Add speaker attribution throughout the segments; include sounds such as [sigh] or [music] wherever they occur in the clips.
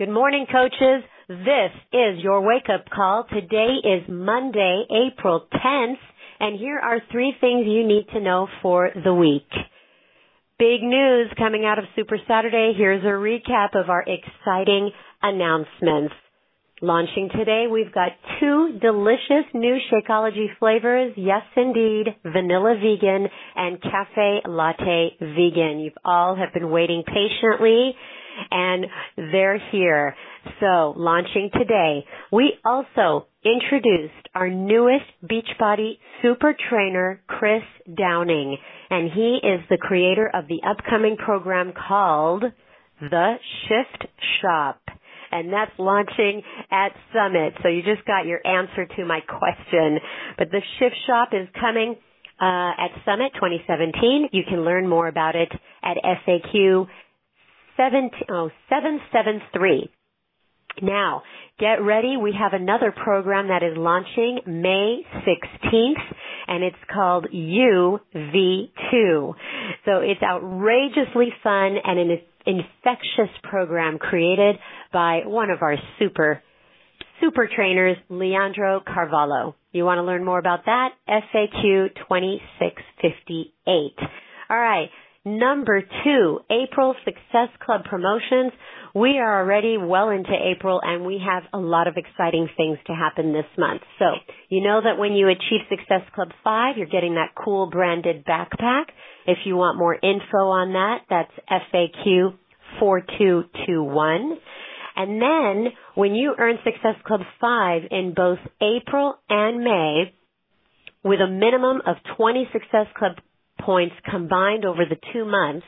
Speaker 1: Good morning, coaches. This is your wake up call. Today is Monday, April 10th, and here are three things you need to know for the week. Big news coming out of Super Saturday. Here's a recap of our exciting announcements. Launching today, we've got two delicious new Shakeology flavors. Yes, indeed, vanilla vegan and cafe latte vegan. You've all have been waiting patiently and they're here. So launching today, we also introduced our newest Beachbody super trainer, Chris Downing, and he is the creator of the upcoming program called The Shift Shop. And that's launching at Summit. So you just got your answer to my question. But the Shift Shop is coming uh, at Summit 2017. You can learn more about it at FAQ 773. Now, get ready. We have another program that is launching May 16th and it's called UV2. So it's outrageously fun and an infectious program created by one of our super, super trainers, Leandro Carvalho. You want to learn more about that? FAQ 2658. All right. Number two, April Success Club promotions. We are already well into April and we have a lot of exciting things to happen this month. So, you know that when you achieve Success Club 5, you're getting that cool branded backpack. If you want more info on that, that's FAQ 4221. And then when you earn Success Club 5 in both April and May, with a minimum of 20 Success Club points combined over the two months,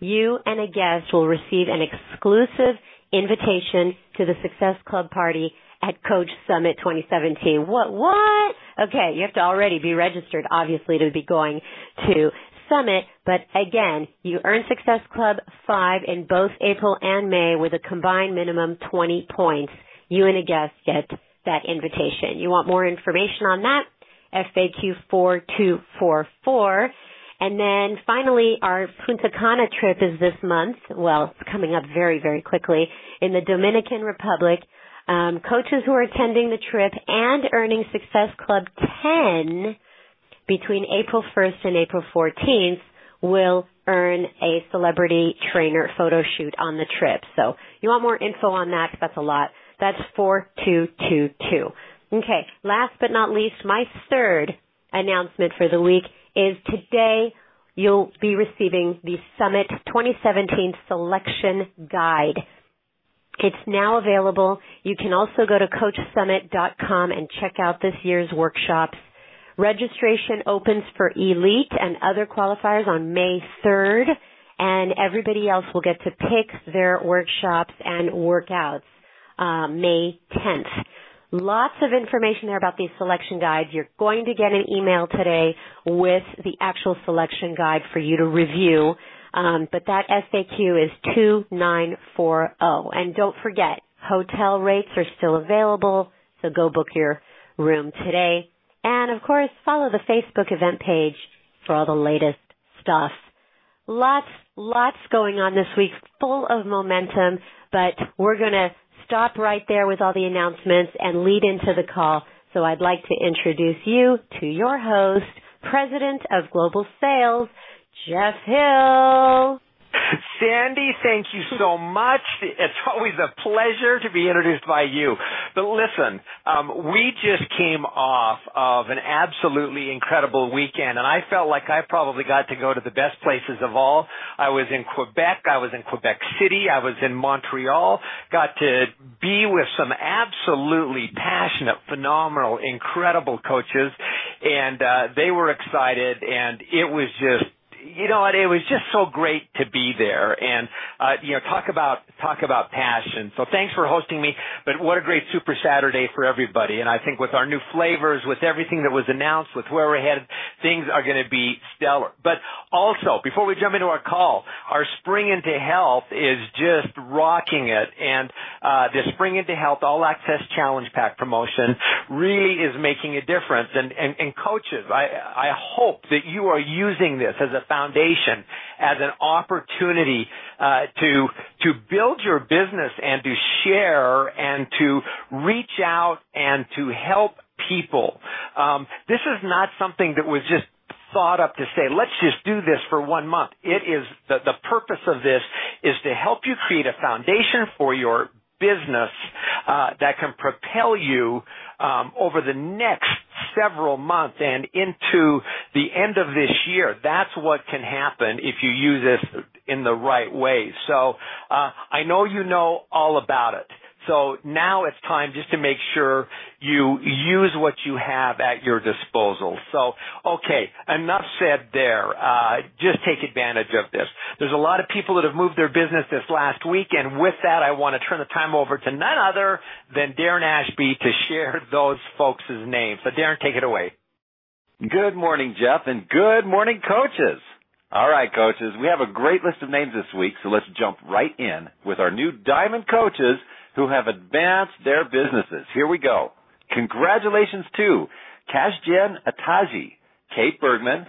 Speaker 1: you and a guest will receive an exclusive invitation to the Success Club party at Coach Summit 2017. What, what? Okay, you have to already be registered, obviously, to be going to Summit, but again, you earn Success Club 5 in both April and May with a combined minimum 20 points. You and a guest get that invitation. You want more information on that? FAQ 4244 and then finally, our Punta Cana trip is this month. Well, it's coming up very, very quickly in the Dominican Republic. Um, coaches who are attending the trip and earning Success Club 10 between April 1st and April 14th will earn a celebrity trainer photo shoot on the trip. So you want more info on that? That's a lot. That's 4222. Okay. Last but not least, my third announcement for the week is today you'll be receiving the Summit 2017 Selection Guide. It's now available. You can also go to CoachSummit.com and check out this year's workshops. Registration opens for Elite and other qualifiers on May 3rd, and everybody else will get to pick their workshops and workouts uh, May 10th. Lots of information there about these selection guides. You're going to get an email today with the actual selection guide for you to review. Um, but that FAQ is 2940. And don't forget, hotel rates are still available, so go book your room today. And of course, follow the Facebook event page for all the latest stuff. Lots, lots going on this week, full of momentum, but we're gonna stop right there with all the announcements and lead into the call. So I'd like to introduce you to your host, President of Global Sales, Jeff Hill.
Speaker 2: Sandy, thank you so much. It's always a pleasure to be introduced by you. But listen, um, we just came off of an absolutely incredible weekend, and I felt like I probably got to go to the best places of all. I was in Quebec, I was in Quebec City, I was in Montreal, got to be with some absolutely passionate, phenomenal, incredible coaches, and uh, they were excited, and it was just you know what? It was just so great to be there, and uh, you know, talk about talk about passion. So thanks for hosting me. But what a great Super Saturday for everybody! And I think with our new flavors, with everything that was announced, with where we're headed, things are going to be stellar. But also, before we jump into our call, our spring into health is just rocking it, and uh, the Spring into Health All Access Challenge Pack promotion really is making a difference. And, and, and coaches, I, I hope that you are using this as a foundation, as an opportunity uh, to to build your business and to share and to reach out and to help people. Um, this is not something that was just thought up to say, let's just do this for one month. It is the, the purpose of this is to help you create a foundation for your business uh, that can propel you um, over the next several months and into the end of this year. That's what can happen if you use this in the right way. So uh, I know you know all about it. So now it's time just to make sure you use what you have at your disposal. So, okay, enough said there. Uh, just take advantage of this. There's a lot of people that have moved their business this last week, and with that, I want to turn the time over to none other than Darren Ashby to share those folks' names. So, Darren, take it away.
Speaker 3: Good morning, Jeff, and good morning, coaches. All right, coaches, we have a great list of names this week, so let's jump right in with our new Diamond coaches who have advanced their businesses. Here we go. Congratulations to Kashjen Ataji, Kate Bergman,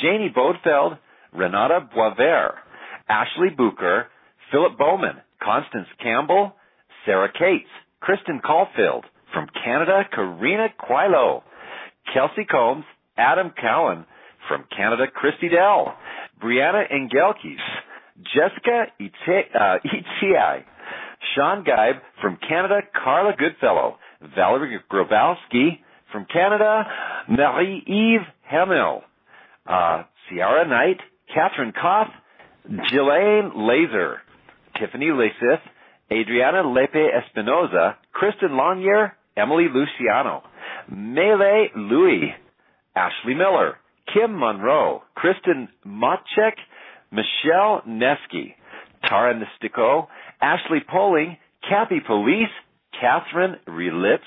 Speaker 3: Janie Bodefeld, Renata Boisvert, Ashley Bucher, Philip Bowman, Constance Campbell, Sarah Cates, Kristen Caulfield, from Canada, Karina Quilo, Kelsey Combs, Adam Cowan, from Canada, Christy Dell, Brianna Engelkis, Jessica Itziai, uh, Sean Geib from Canada, Carla Goodfellow, Valerie Grabowski from Canada, Marie-Eve Hamill, uh, Ciara Knight, Catherine Koff, Jelaine Laser, Tiffany Lasith, Adriana Lepe Espinoza, Kristen Longyear, Emily Luciano, Mele Louis, Ashley Miller, Kim Monroe, Kristen Motchek, Michelle Neski, Tara Nistico, Ashley Poling, Kathy Police, Catherine Relitz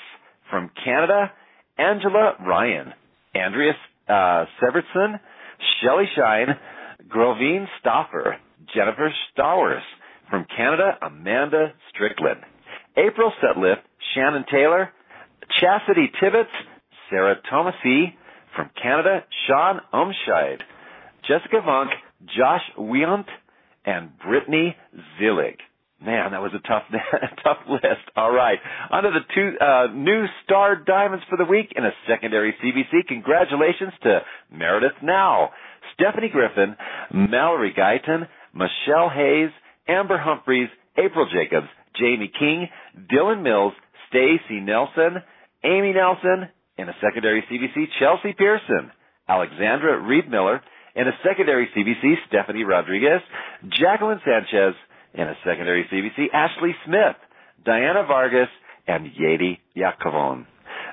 Speaker 3: from Canada, Angela Ryan, Andrea uh, Severson, Shelley Shine, Grovine Stoffer, Jennifer Stowers from Canada, Amanda Strickland, April Setliff, Shannon Taylor, Chastity Tibbetts, Sarah Thomasy from Canada, Sean Umscheid, Jessica Vunk, Josh Wieland, and Brittany Zillig. Man, that was a tough, [laughs] tough list. All right, on to the two uh, new star diamonds for the week in a secondary CBC. Congratulations to Meredith Now, Stephanie Griffin, Mallory Guyton, Michelle Hayes, Amber Humphreys, April Jacobs, Jamie King, Dylan Mills, Stacy Nelson, Amy Nelson, in a secondary CBC, Chelsea Pearson, Alexandra Reed Miller, in a secondary CBC, Stephanie Rodriguez, Jacqueline Sanchez, in a secondary CBC, Ashley Smith, Diana Vargas, and Yeti Yakovon.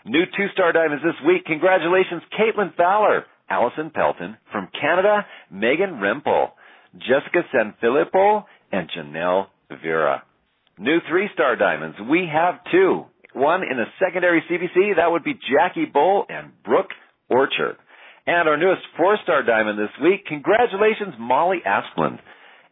Speaker 3: New two-star diamonds this week. Congratulations, Caitlin Fowler, Allison Pelton from Canada, Megan Rimple, Jessica Sanfilippo, and Janelle Vera. New three-star diamonds. We have two. One in the secondary CBC, that would be Jackie Bull and Brooke Orchard. And our newest four-star diamond this week, congratulations, Molly Asplund.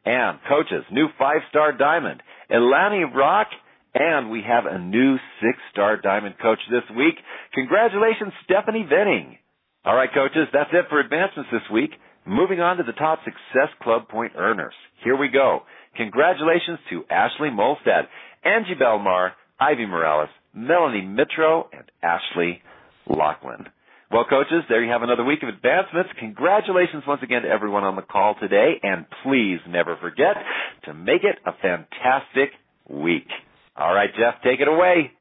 Speaker 3: And coaches, new five-star diamond, Elani Rock, and we have a new six-star diamond coach this week. Congratulations, Stephanie Venning. All right, coaches, that's it for advancements this week. Moving on to the top Success Club point earners. Here we go. Congratulations to Ashley Molstad, Angie Belmore, Ivy Morales, Melanie Mitro, and Ashley Lachlan. Well, coaches, there you have another week of advancements. Congratulations once again to everyone on the call today, and please never forget to make it a fantastic week. All right, Jeff, take it away.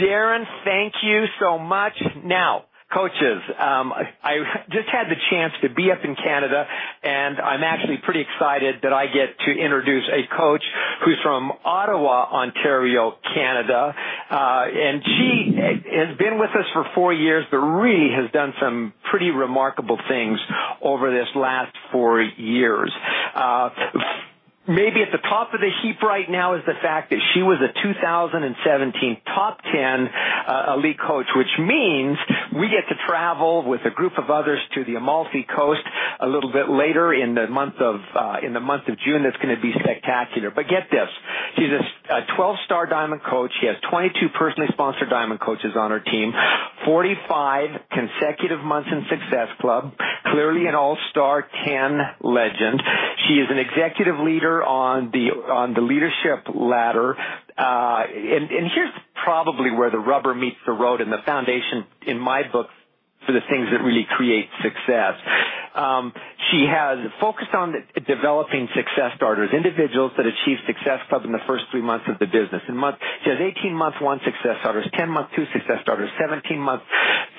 Speaker 2: Darren, thank you so much. Now, coaches. Um, I just had the chance to be up in Canada, and I'm actually pretty excited that I get to introduce a coach who's from Ottawa, Ontario, Canada, uh, and she has been with us for four years, but really has done some pretty remarkable things over this last four years. Uh, maybe at the top of the heap right now is the fact that she was a 2017 top 10 uh, elite coach, which means we get to travel with a group of others to the Amalfi Coast a little bit later in the month of uh, in the month of June. That's going to be spectacular. But get this, she's a 12-star diamond coach. She has 22 personally sponsored diamond coaches on her team, 45 consecutive months in Success Club, clearly an All-Star 10 legend. She is an executive leader leader on the on the leadership ladder. Uh, and, here's probably where the rubber meets the road and the foundation in my book for the things that really create success. Um, she has focused on developing success starters, individuals that achieve success club in the first three months of the business. She has 18 month one success starters, 10 month two success starters, 17 month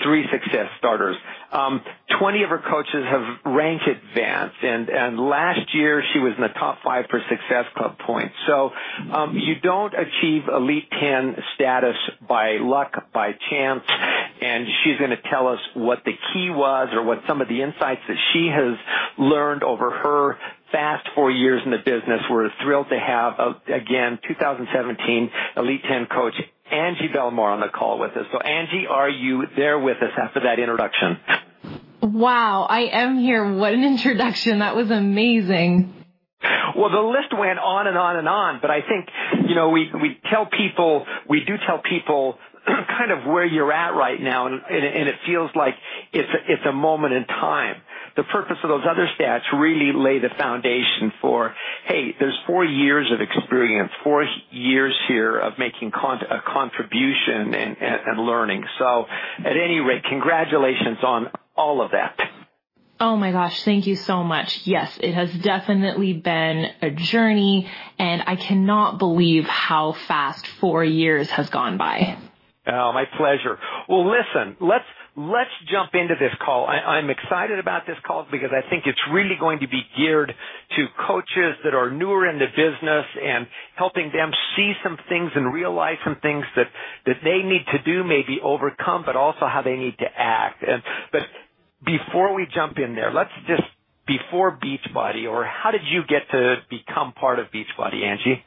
Speaker 2: three success starters. Um, 20 of her coaches have ranked advanced, and and last year she was in the top five for success club points. So um, you don't achieve elite 10 status by luck, by chance, and she's going to tell us what the key was or what some of the insights that she has learned over her fast four years in the business. We're thrilled to have, uh, again, 2017 Elite 10 coach Angie Belmore on the call with us. So Angie, are you there with us after that introduction?
Speaker 4: Wow, I am here. What an introduction. That was amazing.
Speaker 2: Well, the list went on and on and on, but I think, you know, we, we tell people, we do tell people [clears throat] kind of where you're at right now, and, and it feels like it's a, it's a moment in time the purpose of those other stats really lay the foundation for, hey, there's four years of experience, four years here of making con- a contribution and, and, and learning. So at any rate, congratulations on all of that.
Speaker 4: Oh my gosh, thank you so much. Yes, it has definitely been a journey and I cannot believe how fast four years has gone by.
Speaker 2: Oh, my pleasure. Well, listen, let's let's jump into this call. I, am excited about this call because I think it's really going to be geared to coaches that are newer in the business and helping them see some things and realize some things that that they need to do, maybe overcome, but also how they need to act. And but before we jump in there, let's just before Beachbody, or how did you get to become part of Beachbody, Angie?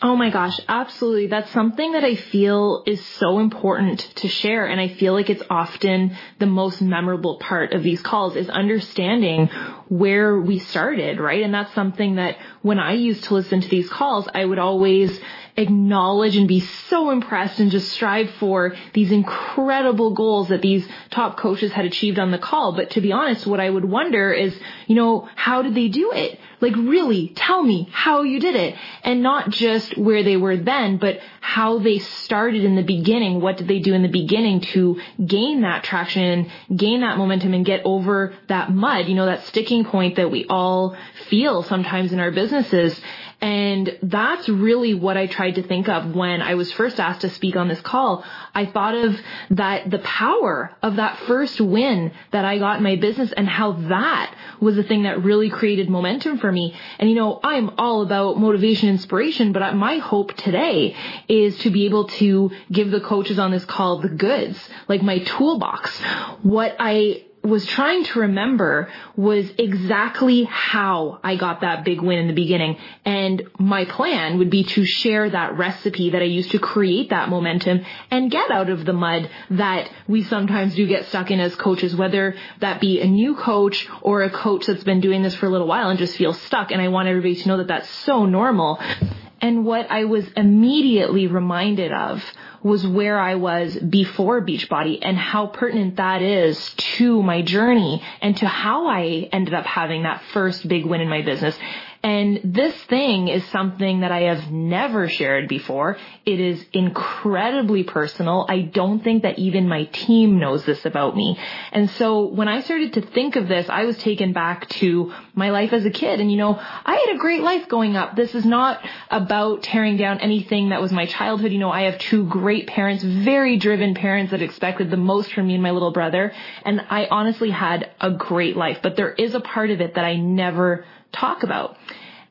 Speaker 4: Oh my gosh, absolutely. That's something that I feel is so important to share. And I feel like it's often the most memorable part of these calls is understanding where we started, right? And that's something that when I used to listen to these calls, I would always acknowledge and be so impressed and just strive for these incredible goals that these top coaches had achieved on the call. But to be honest, what I would wonder is, you know, how did they do it? Like really tell me how you did it and not just where they were then, but how they started in the beginning. What did they do in the beginning to gain that traction, gain that momentum and get over that mud, you know, that sticking point that we all feel sometimes in our businesses. And that's really what I tried to think of when I was first asked to speak on this call. I thought of that, the power of that first win that I got in my business and how that was the thing that really created momentum for me. And you know, I'm all about motivation, inspiration, but my hope today is to be able to give the coaches on this call the goods, like my toolbox. What I was trying to remember was exactly how I got that big win in the beginning. And my plan would be to share that recipe that I used to create that momentum and get out of the mud that we sometimes do get stuck in as coaches, whether that be a new coach or a coach that's been doing this for a little while and just feels stuck. And I want everybody to know that that's so normal. And what I was immediately reminded of was where I was before Beachbody and how pertinent that is to my journey and to how I ended up having that first big win in my business. And this thing is something that I have never shared before. It is incredibly personal. I don't think that even my team knows this about me. And so when I started to think of this, I was taken back to my life as a kid. And you know, I had a great life going up. This is not about tearing down anything that was my childhood. You know, I have two great parents, very driven parents that expected the most from me and my little brother. And I honestly had a great life, but there is a part of it that I never talk about.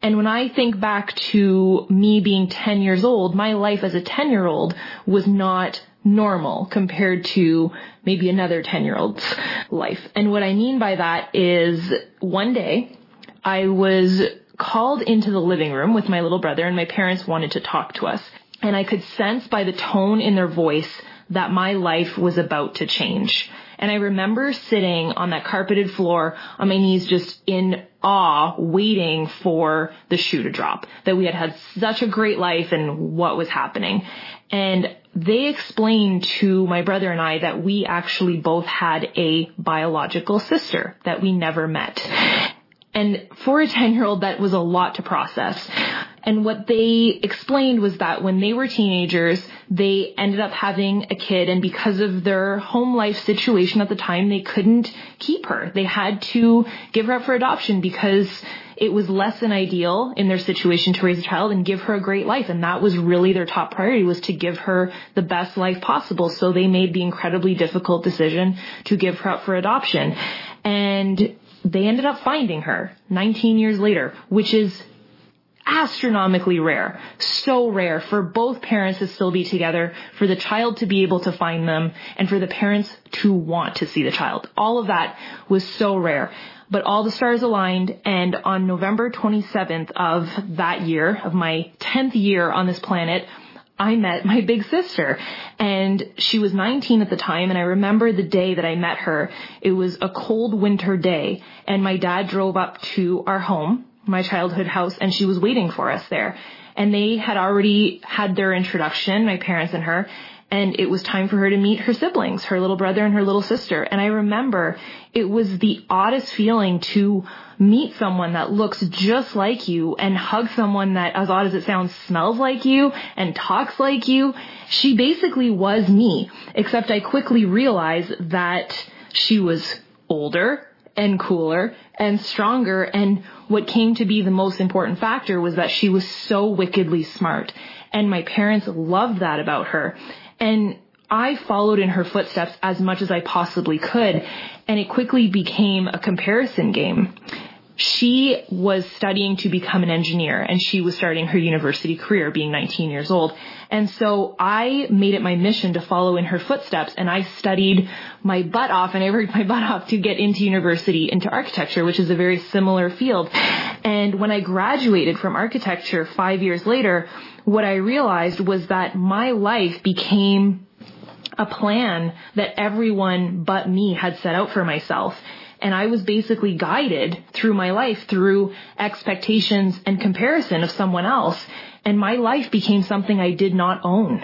Speaker 4: And when I think back to me being 10 years old, my life as a 10 year old was not normal compared to maybe another 10 year old's life. And what I mean by that is one day I was called into the living room with my little brother and my parents wanted to talk to us. And I could sense by the tone in their voice that my life was about to change. And I remember sitting on that carpeted floor on my knees just in awe, waiting for the shoe to drop, that we had had such a great life and what was happening. And they explained to my brother and I that we actually both had a biological sister that we never met. And for a 10 year old, that was a lot to process. And what they explained was that when they were teenagers, they ended up having a kid and because of their home life situation at the time, they couldn't keep her. They had to give her up for adoption because it was less than ideal in their situation to raise a child and give her a great life. And that was really their top priority was to give her the best life possible. So they made the incredibly difficult decision to give her up for adoption. And they ended up finding her 19 years later, which is astronomically rare. So rare for both parents to still be together, for the child to be able to find them, and for the parents to want to see the child. All of that was so rare. But all the stars aligned and on November 27th of that year, of my 10th year on this planet, I met my big sister and she was 19 at the time and I remember the day that I met her. It was a cold winter day and my dad drove up to our home my childhood house and she was waiting for us there. And they had already had their introduction, my parents and her, and it was time for her to meet her siblings, her little brother and her little sister. And I remember it was the oddest feeling to meet someone that looks just like you and hug someone that, as odd as it sounds, smells like you and talks like you. She basically was me, except I quickly realized that she was older and cooler and stronger. And what came to be the most important factor was that she was so wickedly smart. And my parents loved that about her. And I followed in her footsteps as much as I possibly could. And it quickly became a comparison game she was studying to become an engineer and she was starting her university career being 19 years old. And so I made it my mission to follow in her footsteps and I studied my butt off and I worked [laughs] my butt off to get into university into architecture, which is a very similar field. And when I graduated from architecture five years later, what I realized was that my life became a plan that everyone but me had set out for myself. And I was basically guided through my life through expectations and comparison of someone else. And my life became something I did not own.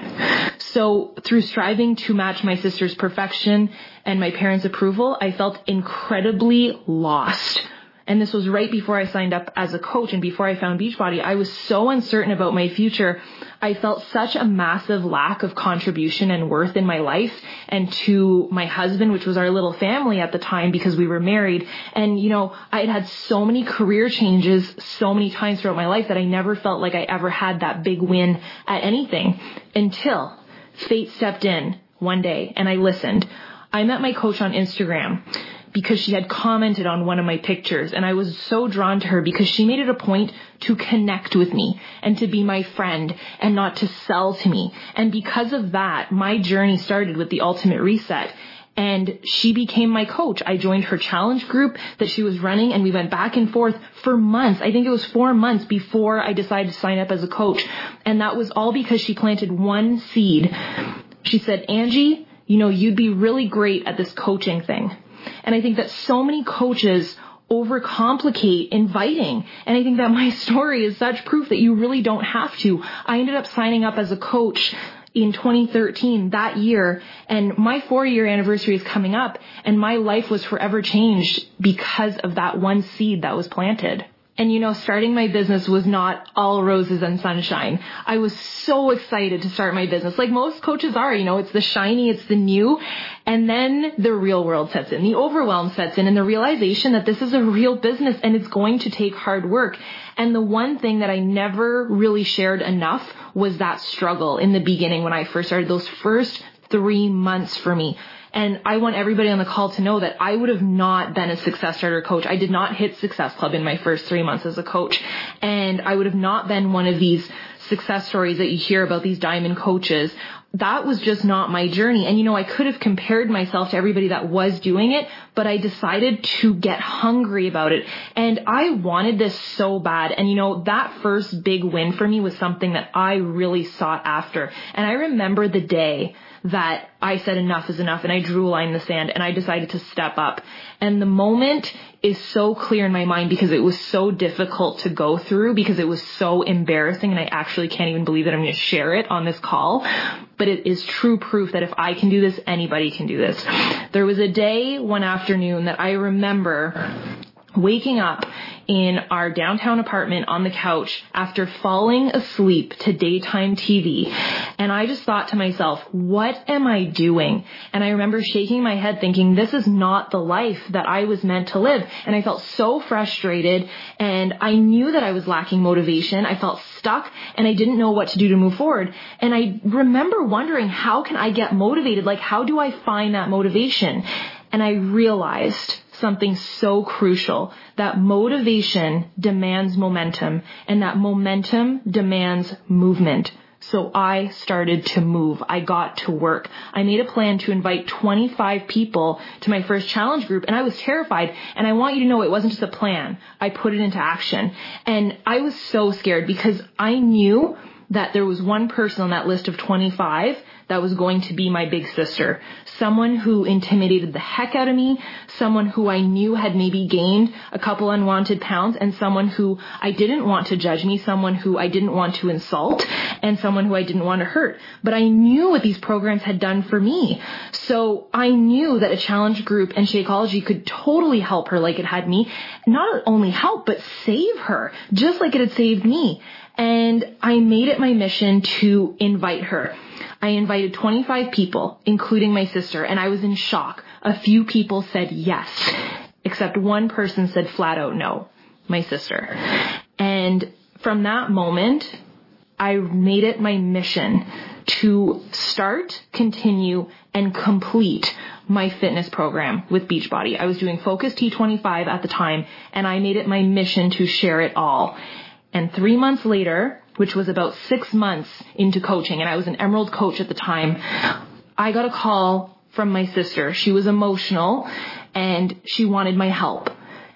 Speaker 4: So through striving to match my sister's perfection and my parents' approval, I felt incredibly lost and this was right before I signed up as a coach and before I found Beachbody, I was so uncertain about my future. I felt such a massive lack of contribution and worth in my life and to my husband, which was our little family at the time because we were married. And, you know, I had had so many career changes so many times throughout my life that I never felt like I ever had that big win at anything until fate stepped in one day and I listened. I met my coach on Instagram because she had commented on one of my pictures and I was so drawn to her because she made it a point to connect with me and to be my friend and not to sell to me. And because of that, my journey started with the ultimate reset and she became my coach. I joined her challenge group that she was running and we went back and forth for months. I think it was four months before I decided to sign up as a coach. And that was all because she planted one seed. She said, Angie, you know, you'd be really great at this coaching thing. And I think that so many coaches overcomplicate inviting. And I think that [laughs] my story is such proof that you really don't have to. I ended up signing up as a coach in 2013 that year and my four year anniversary is coming up and my life was forever changed because of that one seed that was planted. And you know, starting my business was not all roses and sunshine. I was so excited to start my business. Like most coaches are, you know, it's the shiny, it's the new. And then the real world sets in, the overwhelm sets in and the realization that this is a real business and it's going to take hard work. And the one thing that I never really shared enough was that struggle in the beginning when I first started those first three months for me. And I want everybody on the call to know that I would have not been a success starter coach. I did not hit success club in my first three months as a coach. And I would have not been one of these success stories that you hear about these diamond coaches that was just not my journey. And you know, I could have compared myself to everybody that was doing it, but I decided to get hungry about it. And I wanted this so bad. And you know, that first big win for me was something that I really sought after. And I remember the day that I said enough is enough and I drew a line in the sand and I decided to step up. And the moment is so clear in my mind because it was so difficult to go through because it was so embarrassing and I actually can't even believe that I'm going to share it on this call. But it is true proof that if I can do this, anybody can do this. There was a day one afternoon that I remember waking up in our downtown apartment on the couch after falling asleep to daytime TV. And I just thought to myself, what am I doing? And I remember shaking my head thinking, this is not the life that I was meant to live. And I felt so frustrated and I knew that I was lacking motivation. I felt stuck and I didn't know what to do to move forward. And I remember wondering, how can I get motivated? Like, how do I find that motivation? And I realized something so crucial that motivation demands momentum and that momentum demands movement. So I started to move. I got to work. I made a plan to invite 25 people to my first challenge group and I was terrified. And I want you to know it wasn't just a plan. I put it into action. And I was so scared because I knew that there was one person on that list of 25 that was going to be my big sister. Someone who intimidated the heck out of me, someone who I knew had maybe gained a couple unwanted pounds, and someone who I didn't want to judge me, someone who I didn't want to insult, and someone who I didn't want to hurt. But I knew what these programs had done for me. So I knew that a challenge group and Shakeology could totally help her like it had me. Not only help, but save her, just like it had saved me. And I made it my mission to invite her. I invited 25 people, including my sister, and I was in shock. A few people said yes, except one person said flat out no, my sister. And from that moment, I made it my mission to start, continue, and complete my fitness program with Beachbody. I was doing Focus T25 at the time, and I made it my mission to share it all. And three months later, which was about six months into coaching, and I was an Emerald coach at the time, I got a call from my sister. She was emotional and she wanted my help.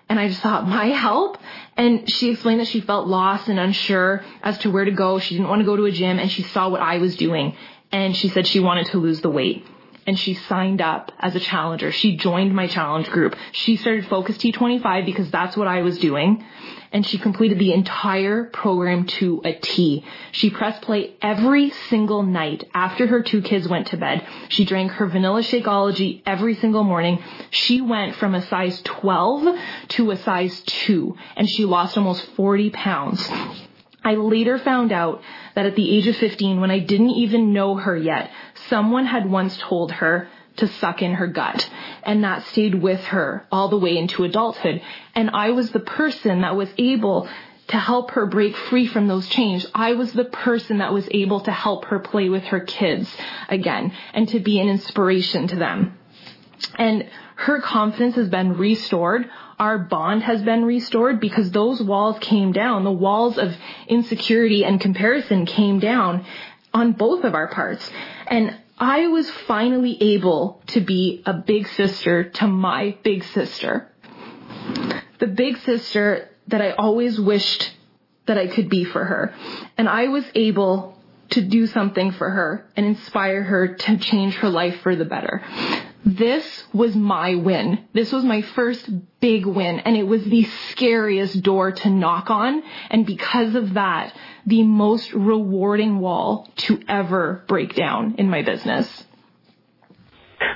Speaker 4: And I just thought, my help? And she explained that she felt lost and unsure as to where to go. She didn't want to go to a gym and she saw what I was doing. And she said she wanted to lose the weight. And she signed up as a challenger. She joined my challenge group. She started Focus T25 because that's what I was doing and she completed the entire program to a T. She pressed play every single night after her two kids went to bed. She drank her vanilla Shakeology every single morning. She went from a size 12 to a size 2 and she lost almost 40 pounds. I later found out that at the age of 15, when I didn't even know her yet, someone had once told her to suck in her gut. And that stayed with her all the way into adulthood. And I was the person that was able to help her break free from those chains. I was the person that was able to help her play with her kids again and to be an inspiration to them. And her confidence has been restored. Our bond has been restored because those walls came down. The walls of insecurity and comparison came down on both of our parts. And I was finally able to be a big sister to my big sister. The big sister that I always wished that I could be for her. And I was able to do something for her and inspire her to change her life for the better. This was my win. This was my first big win and it was the scariest door to knock on. And because of that, the most rewarding wall to ever break down in my business.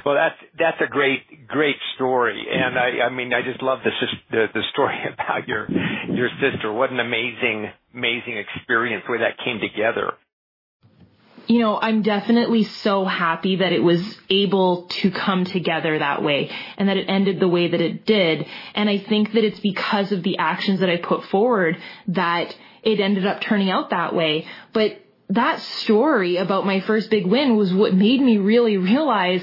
Speaker 2: Well, that's that's a great great story, and I I mean I just love the the, the story [laughs] about your your sister. What an amazing amazing experience way that came together
Speaker 4: you know, I'm definitely so happy that it was able to come together that way and that it ended the way that it did. And I think that it's because of the actions that I put forward that it ended up turning out that way. But that story about my first big win was what made me really realize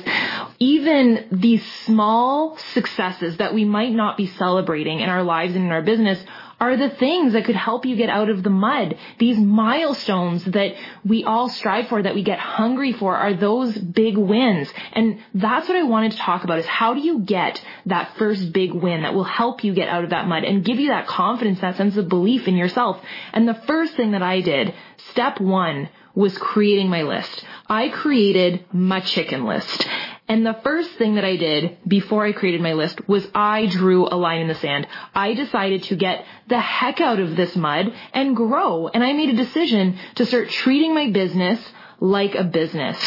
Speaker 4: even these small successes that we might not be celebrating in our lives and in our business are the things that could help you get out of the mud. These milestones that we all strive for, that we get hungry for, are those big wins. And that's what I wanted to talk about is how do you get that first big win that will help you get out of that mud and give you that confidence, that sense of belief in yourself. And the first thing that I did, step one, was creating my list. I created my chicken list. And the first thing that I did before I created my list was I drew a line in the sand. I decided to get the heck out of this mud and grow. And I made a decision to start treating my business like a business.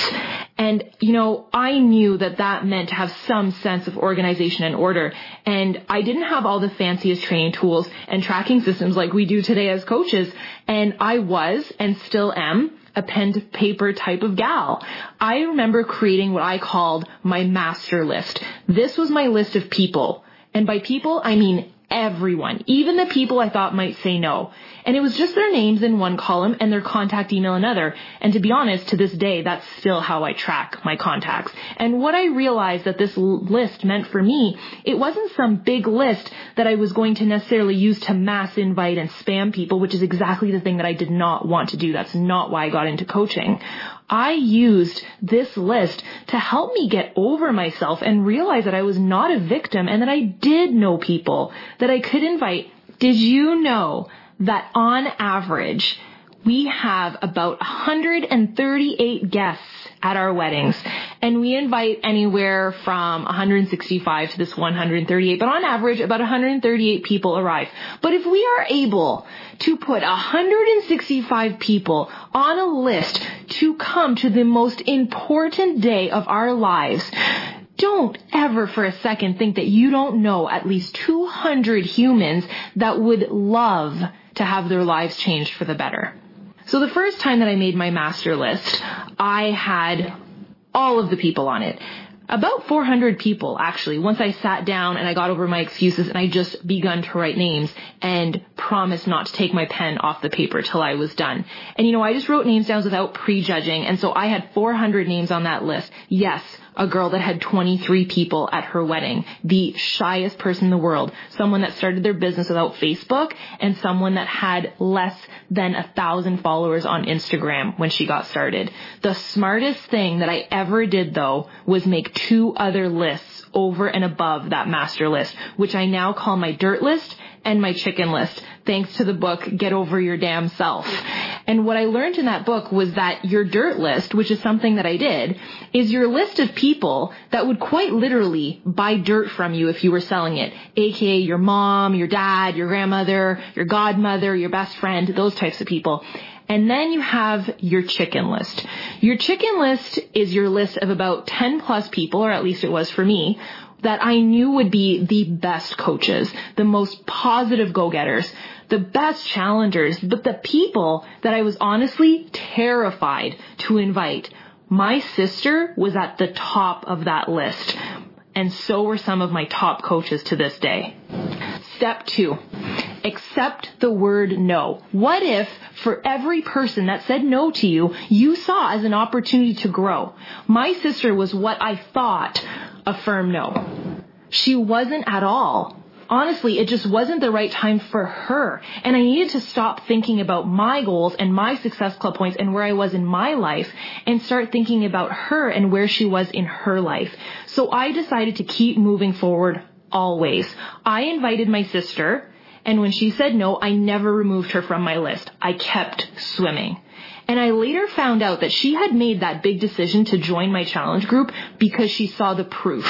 Speaker 4: And, you know, I knew that that meant to have some sense of organization and order. And I didn't have all the fanciest training tools and tracking systems like we do today as coaches. And I was and still am a pen to paper type of gal. I remember creating what I called my master list. This was my list of people. And by people, I mean everyone, even the people I thought might say no. And it was just their names in one column and their contact email another. And to be honest, to this day, that's still how I track my contacts. And what I realized that this list meant for me, it wasn't some big list that I was going to necessarily use to mass invite and spam people, which is exactly the thing that I did not want to do. That's not why I got into coaching. I used this list to help me get over myself and realize that I was not a victim and that I did know people that I could invite. Did you know that on average, we have about 138 guests at our weddings and we invite anywhere from 165 to this 138, but on average about 138 people arrive. But if we are able to put 165 people on a list to come to the most important day of our lives, don't ever for a second think that you don't know at least 200 humans that would love to have their lives changed for the better. So the first time that I made my master list, I had all of the people on it. About 400 people actually, once I sat down and I got over my excuses and I just begun to write names and promised not to take my pen off the paper till I was done. And you know, I just wrote names down without prejudging and so I had 400 names on that list. Yes, a girl that had 23 people at her wedding, the shyest person in the world, someone that started their business without Facebook, and someone that had less than a thousand followers on Instagram when she got started. The smartest thing that I ever did though was make two other lists over and above that master list, which I now call my dirt list and my chicken list thanks to the book Get Over Your Damn Self. And what I learned in that book was that your dirt list, which is something that I did, is your list of people that would quite literally buy dirt from you if you were selling it, aka your mom, your dad, your grandmother, your godmother, your best friend, those types of people. And then you have your chicken list. Your chicken list is your list of about 10 plus people, or at least it was for me, that I knew would be the best coaches, the most positive go-getters, the best challengers, but the people that I was honestly terrified to invite. My sister was at the top of that list, and so were some of my top coaches to this day. Step two, accept the word no. What if for every person that said no to you, you saw as an opportunity to grow? My sister was what I thought a firm no. She wasn't at all. Honestly, it just wasn't the right time for her. And I needed to stop thinking about my goals and my success club points and where I was in my life and start thinking about her and where she was in her life. So I decided to keep moving forward always. I invited my sister and when she said no, I never removed her from my list. I kept swimming. And I later found out that she had made that big decision to join my challenge group because she saw the proof,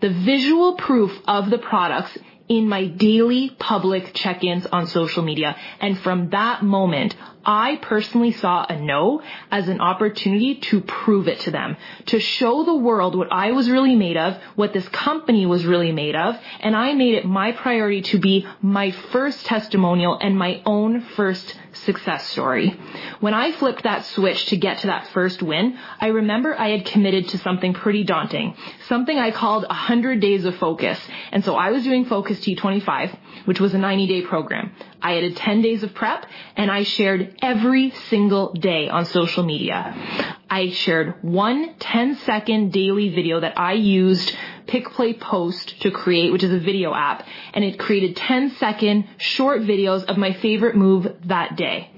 Speaker 4: the visual proof of the products in my daily public check-ins on social media. And from that moment, I personally saw a no as an opportunity to prove it to them, to show the world what I was really made of, what this company was really made of, and I made it my priority to be my first testimonial and my own first success story. When I flipped that switch to get to that first win, I remember I had committed to something pretty daunting, something I called 100 days of focus. And so I was doing Focus T25, which was a 90 day program. I had 10 days of prep and I shared every single day on social media. I shared one 10 second daily video that I used PicPlayPost to create, which is a video app, and it created 10 second short videos of my favorite move that day.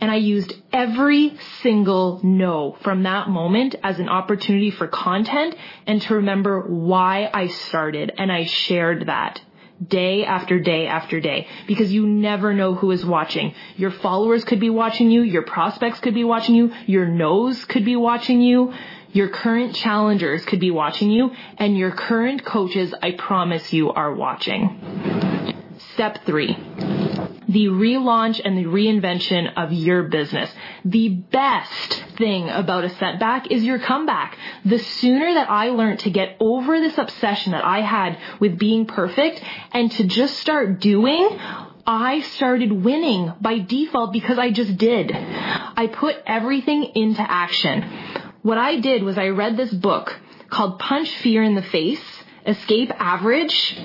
Speaker 4: And I used every single no from that moment as an opportunity for content and to remember why I started and I shared that day after day after day. Because you never know who is watching. Your followers could be watching you, your prospects could be watching you, your nose could be watching you, your current challengers could be watching you, and your current coaches, I promise you, are watching. Step three the relaunch and the reinvention of your business. The best thing about a setback is your comeback. The sooner that I learned to get over this obsession that I had with being perfect and to just start doing, I started winning by default because I just did. I put everything into action. What I did was I read this book called Punch Fear in the Face, Escape Average,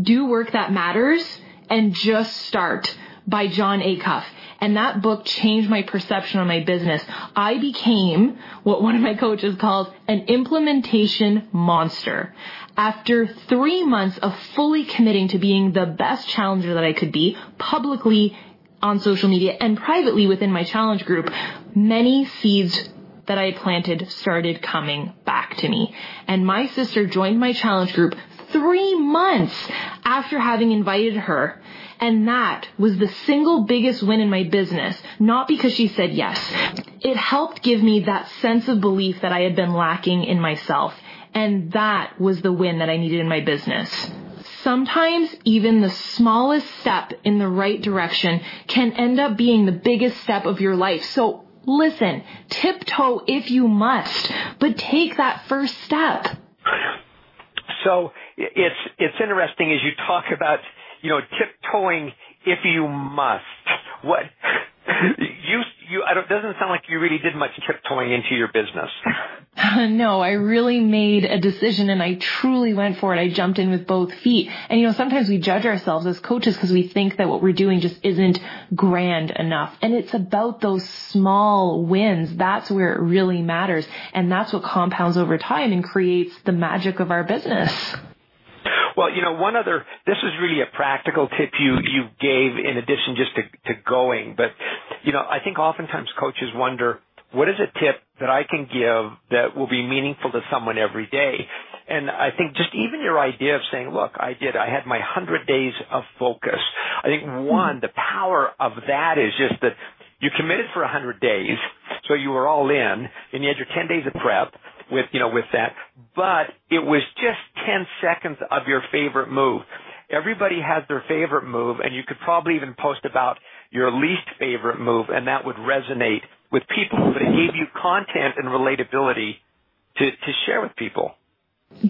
Speaker 4: Do Work That Matters, and Just Start by Jon Acuff. And that book changed my perception on my business. I became what one of my coaches calls an implementation monster. After three months of fully committing to being the best challenger that I could be, publicly on social media and privately within my challenge group, many seeds that I planted started coming back to me. And my sister joined my challenge group three months after having invited her and that was the single biggest win in my business, not because she said yes. It helped give me that sense of belief that I had been lacking in myself. And that was the win that I needed in my business. Sometimes even the smallest step in the right direction can end up being the biggest step of your life. So listen, tiptoe if you must, but take that first step.
Speaker 2: So it's, it's interesting as you talk about you know, tiptoeing if you must. What you you I don't, doesn't sound like you really did much tiptoeing into your business. [laughs]
Speaker 4: no, I really made a decision and I truly went for it. I jumped in with both feet. And you know, sometimes we judge ourselves as coaches because we think that what we're doing just isn't grand enough. And it's about those small wins. That's where it really matters. And that's what compounds over time and creates the magic of our business.
Speaker 2: Well, you know, one other, this is really a practical tip you, you gave in addition just to, to going, but, you know, I think oftentimes coaches wonder, what is a tip that I can give that will be meaningful to someone every day? And I think just even your idea of saying, look, I did, I had my hundred days of focus. I think hmm. one, the power of that is just that you committed for a hundred days, so you were all in, and you had your ten days of prep, with, you know, with that. But it was just 10 seconds of your favorite move. Everybody has their favorite move and you could probably even post about your least favorite move and that would resonate with people, but it gave you content and relatability to, to share with people.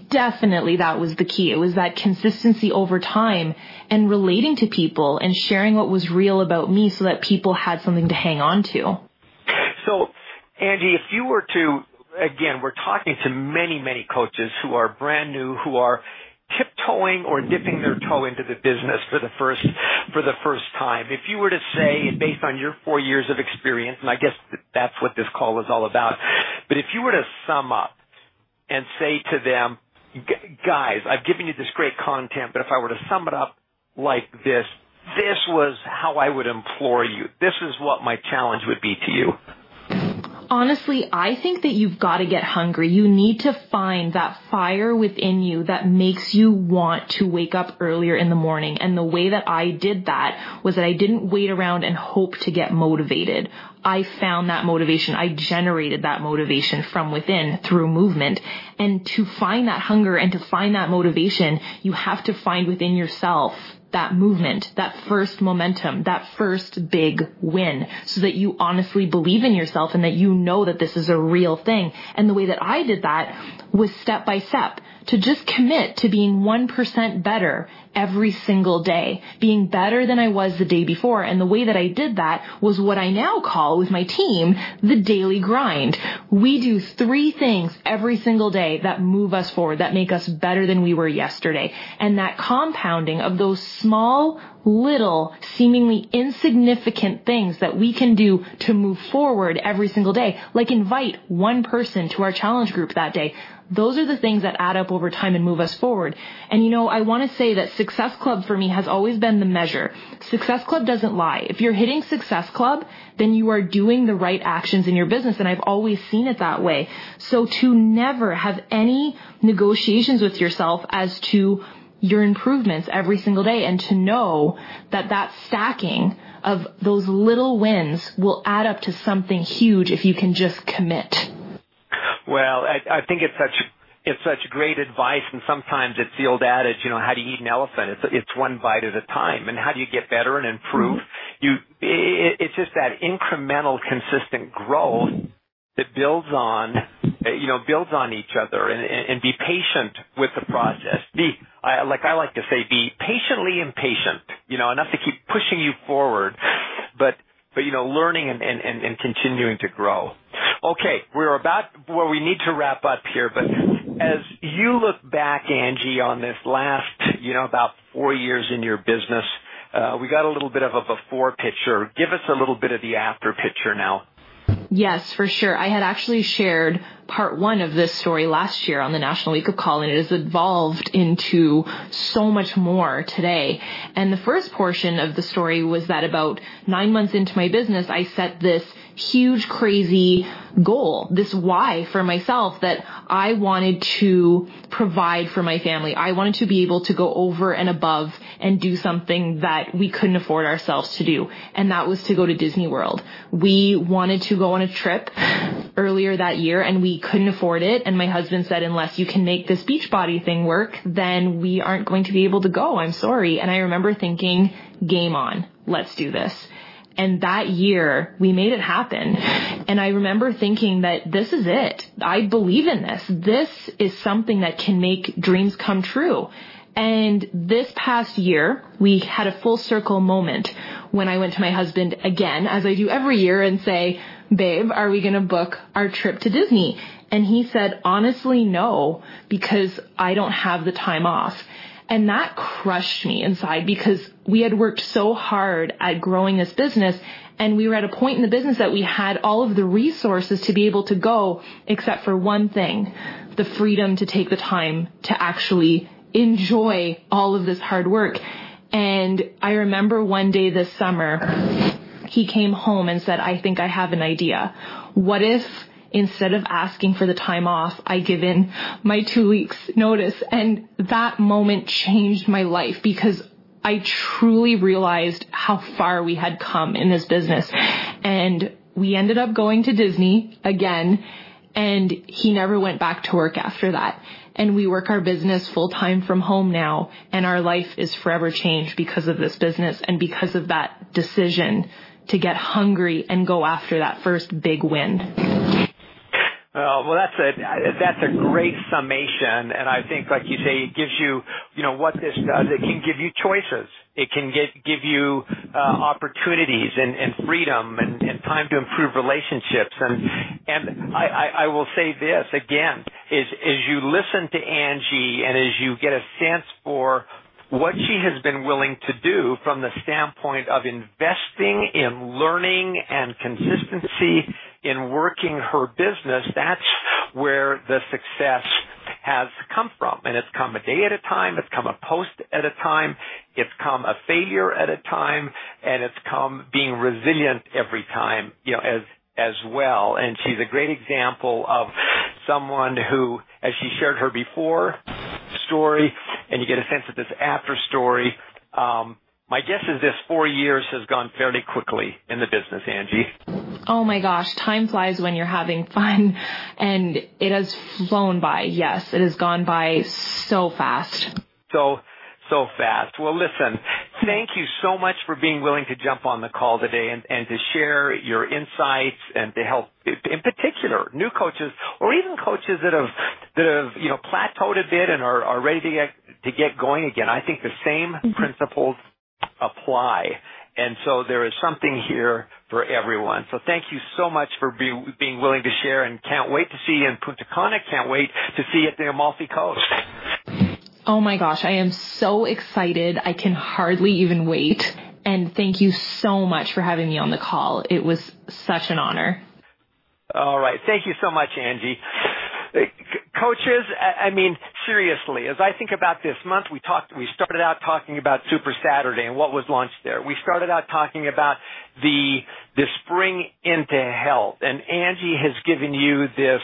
Speaker 4: Definitely that was the key. It was that consistency over time and relating to people and sharing what was real about me so that people had something to hang on to.
Speaker 2: So, Angie, if you were to again, we're talking to many, many coaches who are brand new, who are tiptoeing or dipping their toe into the business for the first for the first time. If you were to say, and based on your four years of experience, and I guess that's what this call is all about, but if you were to sum up and say to them, guys, I've given you this great content, but if I were to sum it up like this, this was how I would implore you. This is what my challenge would be to you
Speaker 4: honestly, I think that you've got to get hungry. You need to find that fire within you that makes you want to wake up earlier in the morning. And the way that I did that was that I didn't wait around and hope to get motivated. I found that motivation. I generated that motivation from within through movement. And to find that hunger and to find that motivation, you have to find within yourself that movement, that first momentum, that first big win so that you honestly believe in yourself and that you know that this is a real thing. And the way that I did that was step by step to just commit to being 1% better every single day, being better than I was the day before. And the way that I did that was what I now call with my team the daily grind. We do three things every single day that move us forward, that make us better than we were yesterday. And that compounding of those small, little, seemingly insignificant things that we can do to move forward every single day, like invite one person to our challenge group that day. Those are the things that add up over time and move us forward. And you know, I want to say that Success Club for me has always been the measure. Success Club doesn't lie. If you're hitting Success Club, then you are doing the right actions in your business. And I've always seen it that way. So to never have any negotiations with yourself as to your improvements every single day and to know that that stacking of those little wins will add up to something huge if you can just commit.
Speaker 2: Well, I, I think it's such it's such great advice, and sometimes it's the old adage, you know, how do you eat an elephant? It's it's one bite at a time, and how do you get better and improve? Mm-hmm. You, it, it's just that incremental, consistent growth that builds on, you know, builds on each other, and, and, and be patient with the process. Be I, like I like to say, be patiently impatient, you know, enough to keep pushing you forward, but but you know, learning and, and, and continuing to grow. Okay, we're about where we need to wrap up here, but as you look back, Angie, on this last, you know, about four years in your business, uh, we got a little bit of a before picture. Give us a little bit of the after picture now.
Speaker 4: Yes, for sure. I had actually shared part one of this story last year on the National Week of Call, and it has evolved into so much more today. And the first portion of the story was that about nine months into my business, I set this huge, crazy goal, this why for myself that I wanted to provide for my family. I wanted to be able to go over and above and do something that we couldn't afford ourselves to do. And that was to go to Disney World. We wanted to go on a trip earlier that year and we couldn't afford it. And my husband said, unless you can make this Beachbody thing work, then we aren't going to be able to go. I'm sorry. And I remember thinking, game on. Let's do this. And that year we made it happen. And I remember thinking that this is it. I believe in this. This is something that can make dreams come true. And this past year, we had a full circle moment when I went to my husband again, as I do every year, and say, babe, are we going to book our trip to Disney? And he said, honestly, no, because I don't have the time off. And that crushed me inside because we had worked so hard at growing this business and we were at a point in the business that we had all of the resources to be able to go except for one thing, the freedom to take the time to actually enjoy all of this hard work. And I remember one day this summer, he came home and said, I think I have an idea. What if instead of asking for the time off, I give in my two weeks notice. And that moment changed my life because I truly realized how far we had come in this business. And we ended up going to Disney again and he never went back to work after that. And we work our business full time from home now and our life is forever changed because of this business and because of that decision to get hungry and go after that first big win.
Speaker 2: Uh, well, that's a that's a great summation, and I think, like you say, it gives you, you know, what this does. It can give you choices. It can give you uh, opportunities and, and freedom and, and time to improve relationships. And and I will say this again: is as you listen to Angie and as you get a sense for what she has been willing to do from the standpoint of investing in learning and consistency in working her business, that's where the success has come from. And it's come a day at a time, it's come a post at a time, it's come a failure at a time, and it's come being resilient every time, you know, as as well. And she's a great example of someone who, as she shared her before story, and you get a sense of this after story, um, my guess is this four years has gone fairly quickly in the business, Angie.
Speaker 4: Oh my gosh, time flies when you're having fun and it has flown by. Yes, it has gone by so fast.
Speaker 2: So, so fast. Well, listen, thank you so much for being willing to jump on the call today and, and to share your insights and to help, in particular, new coaches or even coaches that have that have you know plateaued a bit and are, are ready to get to get going again. I think the same mm-hmm. principles apply. And so there is something here for everyone. So thank you so much for be, being willing to share and can't wait to see you in Punta Cana. Can't wait to see you at the Amalfi Coast.
Speaker 4: Oh my gosh, I am so excited. I can hardly even wait. And thank you so much for having me on the call. It was such an honor.
Speaker 2: All right. Thank you so much, Angie. Coaches, I mean, seriously, as I think about this month, we talked, we started out talking about Super Saturday and what was launched there. We started out talking about the, the spring into health and Angie has given you this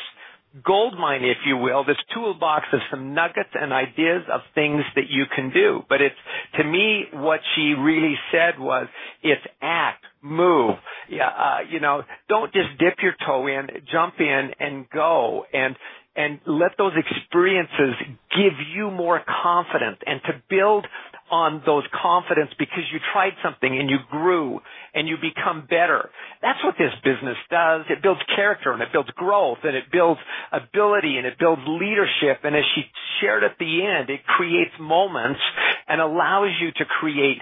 Speaker 2: gold mine, if you will, this toolbox of some nuggets and ideas of things that you can do. But it's, to me, what she really said was, it's act, move. Yeah, uh, you know, don't just dip your toe in, jump in and go and, and let those experiences give you more confidence and to build on those confidence because you tried something and you grew and you become better. That's what this business does. It builds character and it builds growth and it builds ability and it builds leadership. And as she shared at the end, it creates moments and allows you to create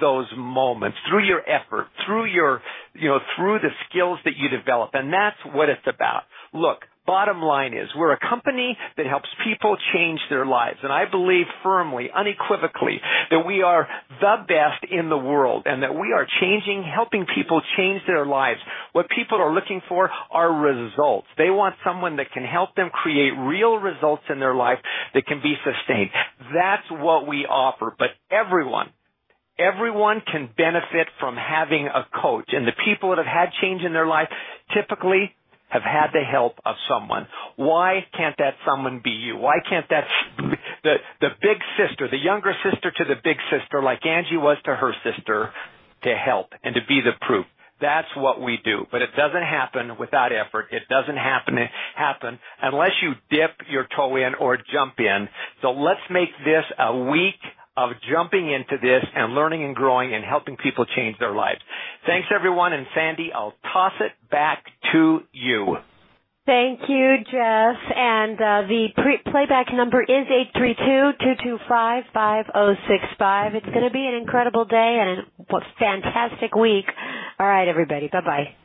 Speaker 2: those moments through your effort, through your, you know, through the skills that you develop. And that's what it's about. Look, Bottom line is we're a company that helps people change their lives. And I believe firmly, unequivocally, that we are the best in the world and that we are changing, helping people change their lives. What people are looking for are results. They want someone that can help them create real results in their life that can be sustained. That's what we offer. But everyone, everyone can benefit from having a coach. And the people that have had change in their life typically have had the help of someone. Why can't that someone be you? Why can't that the the big sister, the younger sister to the big sister, like Angie was to her sister, to help and to be the proof? That's what we do. But it doesn't happen without effort. It doesn't happen happen unless you dip your toe in or jump in. So let's make this a week of jumping into this and learning and growing and helping people change their lives. Thanks everyone and Sandy, I'll toss it back to you.
Speaker 1: Thank you, Jeff. And uh, the pre- playback number is eight three two two two five five zero six five. It's going to be an incredible day and a fantastic week. All right, everybody. Bye bye.